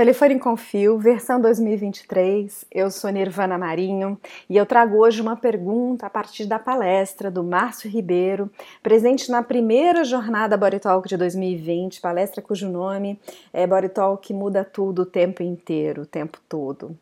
Telefone com Fio, versão 2023. Eu sou Nirvana Marinho e eu trago hoje uma pergunta a partir da palestra do Márcio Ribeiro, presente na primeira jornada Body Talk de 2020, palestra cujo nome é Body Talk Muda Tudo o Tempo Inteiro, o tempo todo.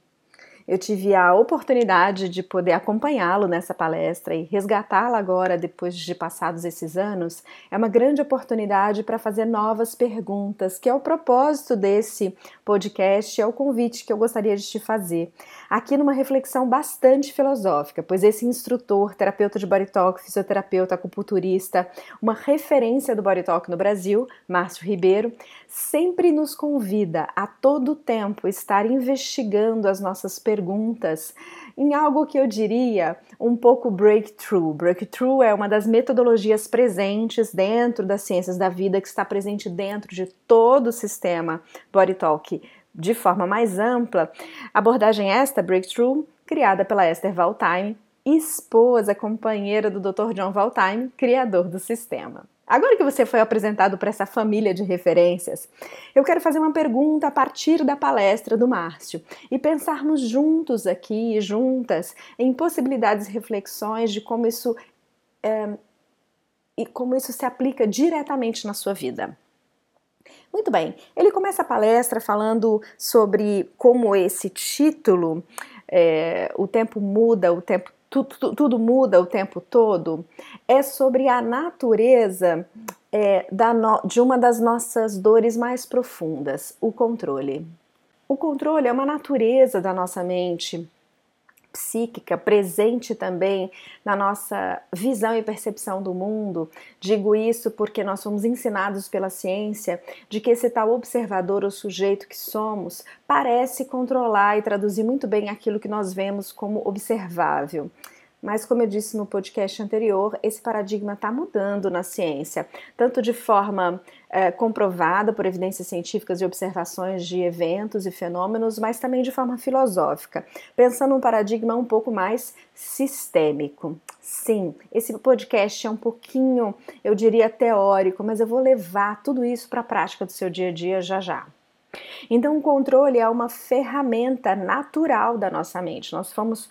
Eu tive a oportunidade de poder acompanhá-lo nessa palestra e resgatá-la agora, depois de passados esses anos, é uma grande oportunidade para fazer novas perguntas, que é o propósito desse podcast, é o convite que eu gostaria de te fazer. Aqui numa reflexão bastante filosófica, pois esse instrutor, terapeuta de body talk, fisioterapeuta, acupunturista, uma referência do body talk no Brasil, Márcio Ribeiro, sempre nos convida a todo tempo estar investigando as nossas perguntas perguntas em algo que eu diria um pouco breakthrough. Breakthrough é uma das metodologias presentes dentro das ciências da vida, que está presente dentro de todo o sistema Body Talk de forma mais ampla. Abordagem esta, breakthrough, criada pela Esther Valtime, esposa, companheira do Dr. John Valtime, criador do sistema. Agora que você foi apresentado para essa família de referências, eu quero fazer uma pergunta a partir da palestra do Márcio e pensarmos juntos aqui, juntas, em possibilidades e reflexões de como isso é, e como isso se aplica diretamente na sua vida. Muito bem, ele começa a palestra falando sobre como esse título, é, o tempo muda, o tempo tudo, tudo, muda o tempo todo, é sobre a natureza é, da no, de uma das nossas dores mais profundas, o controle. O controle é uma natureza da nossa mente psíquica presente também na nossa visão e percepção do mundo. Digo isso porque nós somos ensinados pela ciência de que esse tal observador ou sujeito que somos parece controlar e traduzir muito bem aquilo que nós vemos como observável. Mas, como eu disse no podcast anterior, esse paradigma está mudando na ciência, tanto de forma é, comprovada por evidências científicas e observações de eventos e fenômenos, mas também de forma filosófica, pensando um paradigma um pouco mais sistêmico. Sim, esse podcast é um pouquinho, eu diria, teórico, mas eu vou levar tudo isso para a prática do seu dia a dia já já. Então, o controle é uma ferramenta natural da nossa mente. Nós fomos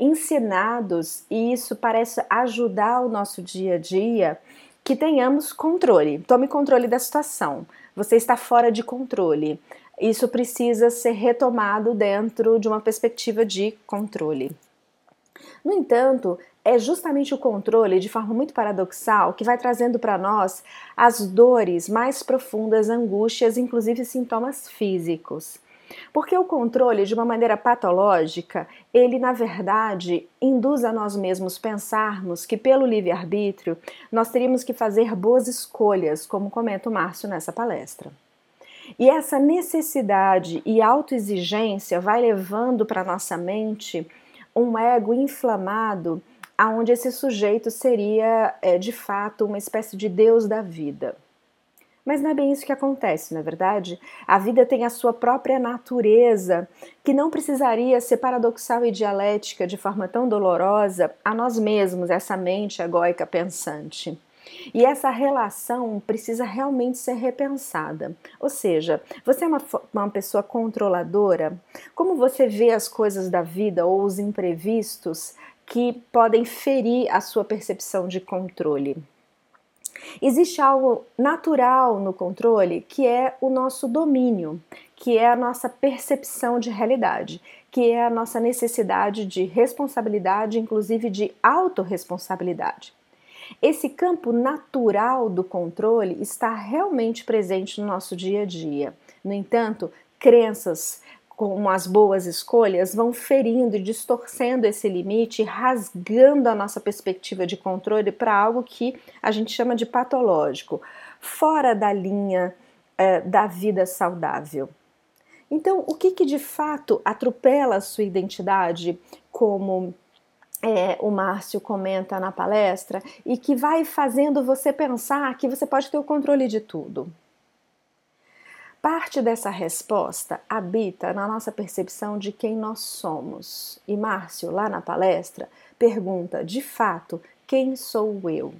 ensinados e isso parece ajudar o nosso dia a dia que tenhamos controle. Tome controle da situação. Você está fora de controle. Isso precisa ser retomado dentro de uma perspectiva de controle. No entanto, é justamente o controle, de forma muito paradoxal, que vai trazendo para nós as dores mais profundas, angústias, inclusive sintomas físicos. Porque o controle, de uma maneira patológica, ele na verdade induz a nós mesmos pensarmos que pelo livre-arbítrio nós teríamos que fazer boas escolhas, como comenta o Márcio nessa palestra. E essa necessidade e autoexigência vai levando para nossa mente um ego inflamado, aonde esse sujeito seria é, de fato uma espécie de deus da vida. Mas não é bem isso que acontece, na é verdade? A vida tem a sua própria natureza, que não precisaria ser paradoxal e dialética de forma tão dolorosa a nós mesmos, essa mente egóica pensante. E essa relação precisa realmente ser repensada. Ou seja, você é uma, uma pessoa controladora? Como você vê as coisas da vida ou os imprevistos que podem ferir a sua percepção de controle? Existe algo natural no controle que é o nosso domínio, que é a nossa percepção de realidade, que é a nossa necessidade de responsabilidade, inclusive de autorresponsabilidade. Esse campo natural do controle está realmente presente no nosso dia a dia. No entanto, crenças como as boas escolhas vão ferindo e distorcendo esse limite, rasgando a nossa perspectiva de controle para algo que a gente chama de patológico, fora da linha é, da vida saudável. Então, o que, que de fato atropela a sua identidade, como é, o Márcio comenta na palestra, e que vai fazendo você pensar que você pode ter o controle de tudo? Parte dessa resposta habita na nossa percepção de quem nós somos. E Márcio, lá na palestra, pergunta: de fato, quem sou eu?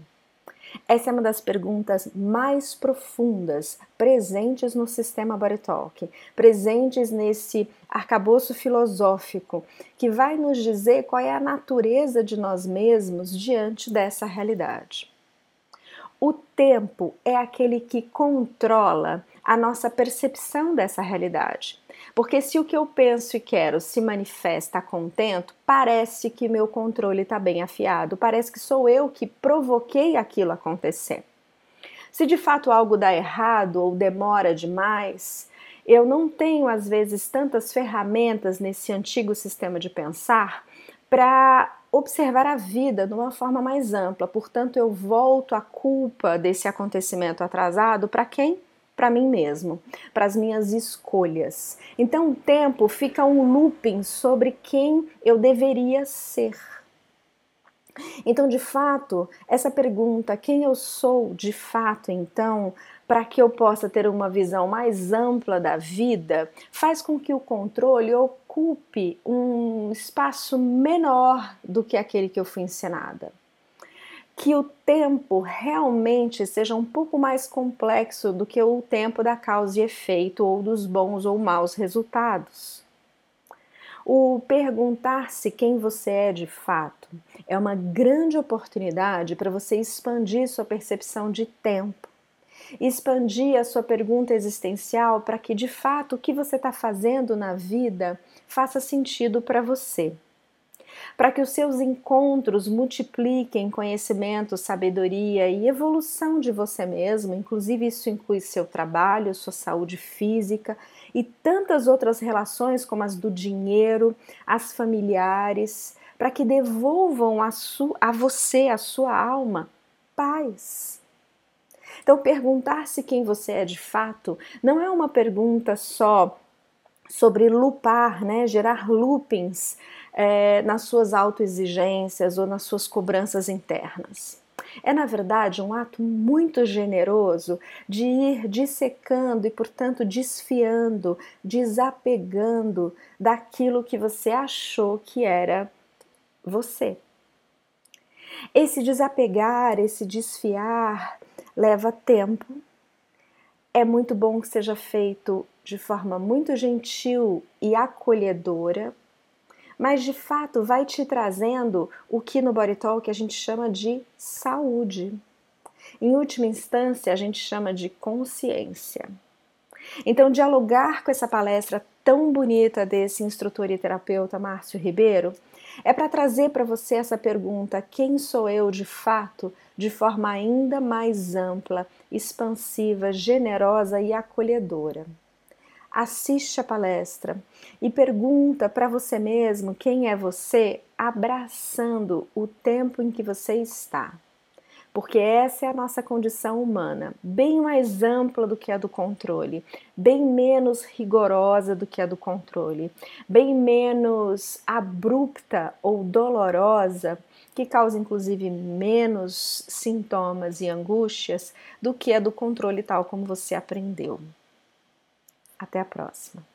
Essa é uma das perguntas mais profundas presentes no sistema Body Talk, presentes nesse arcabouço filosófico que vai nos dizer qual é a natureza de nós mesmos diante dessa realidade. O tempo é aquele que controla a nossa percepção dessa realidade. Porque se o que eu penso e quero se manifesta contento, parece que meu controle está bem afiado, parece que sou eu que provoquei aquilo acontecer. Se de fato algo dá errado ou demora demais, eu não tenho às vezes tantas ferramentas nesse antigo sistema de pensar para observar a vida de uma forma mais ampla. Portanto, eu volto a culpa desse acontecimento atrasado para quem? Para mim mesmo, para as minhas escolhas. Então o tempo fica um looping sobre quem eu deveria ser. Então, de fato, essa pergunta, quem eu sou de fato, então, para que eu possa ter uma visão mais ampla da vida, faz com que o controle ocupe um espaço menor do que aquele que eu fui ensinada que o tempo realmente seja um pouco mais complexo do que o tempo da causa e efeito ou dos bons ou maus resultados. O perguntar-se quem você é de fato é uma grande oportunidade para você expandir sua percepção de tempo, expandir a sua pergunta existencial para que de fato o que você está fazendo na vida faça sentido para você para que os seus encontros multipliquem conhecimento, sabedoria e evolução de você mesmo, inclusive isso inclui seu trabalho, sua saúde física e tantas outras relações como as do dinheiro, as familiares, para que devolvam a, a você, a sua alma, paz. Então, perguntar-se quem você é de fato não é uma pergunta só sobre lupar, né, gerar loopings é, nas suas autoexigências ou nas suas cobranças internas. É, na verdade, um ato muito generoso de ir dissecando e, portanto, desfiando, desapegando daquilo que você achou que era você. Esse desapegar, esse desfiar, leva tempo. É muito bom que seja feito de forma muito gentil e acolhedora, mas de fato vai te trazendo o que no Body Talk a gente chama de saúde. Em última instância, a gente chama de consciência. Então, dialogar com essa palestra tão bonita desse instrutor e terapeuta Márcio Ribeiro é para trazer para você essa pergunta: quem sou eu de fato, de forma ainda mais ampla, expansiva, generosa e acolhedora assiste a palestra e pergunta para você mesmo quem é você, abraçando o tempo em que você está. Porque essa é a nossa condição humana, bem mais ampla do que a do controle, bem menos rigorosa do que a do controle, bem menos abrupta ou dolorosa, que causa inclusive menos sintomas e angústias do que a do controle tal como você aprendeu. Até a próxima!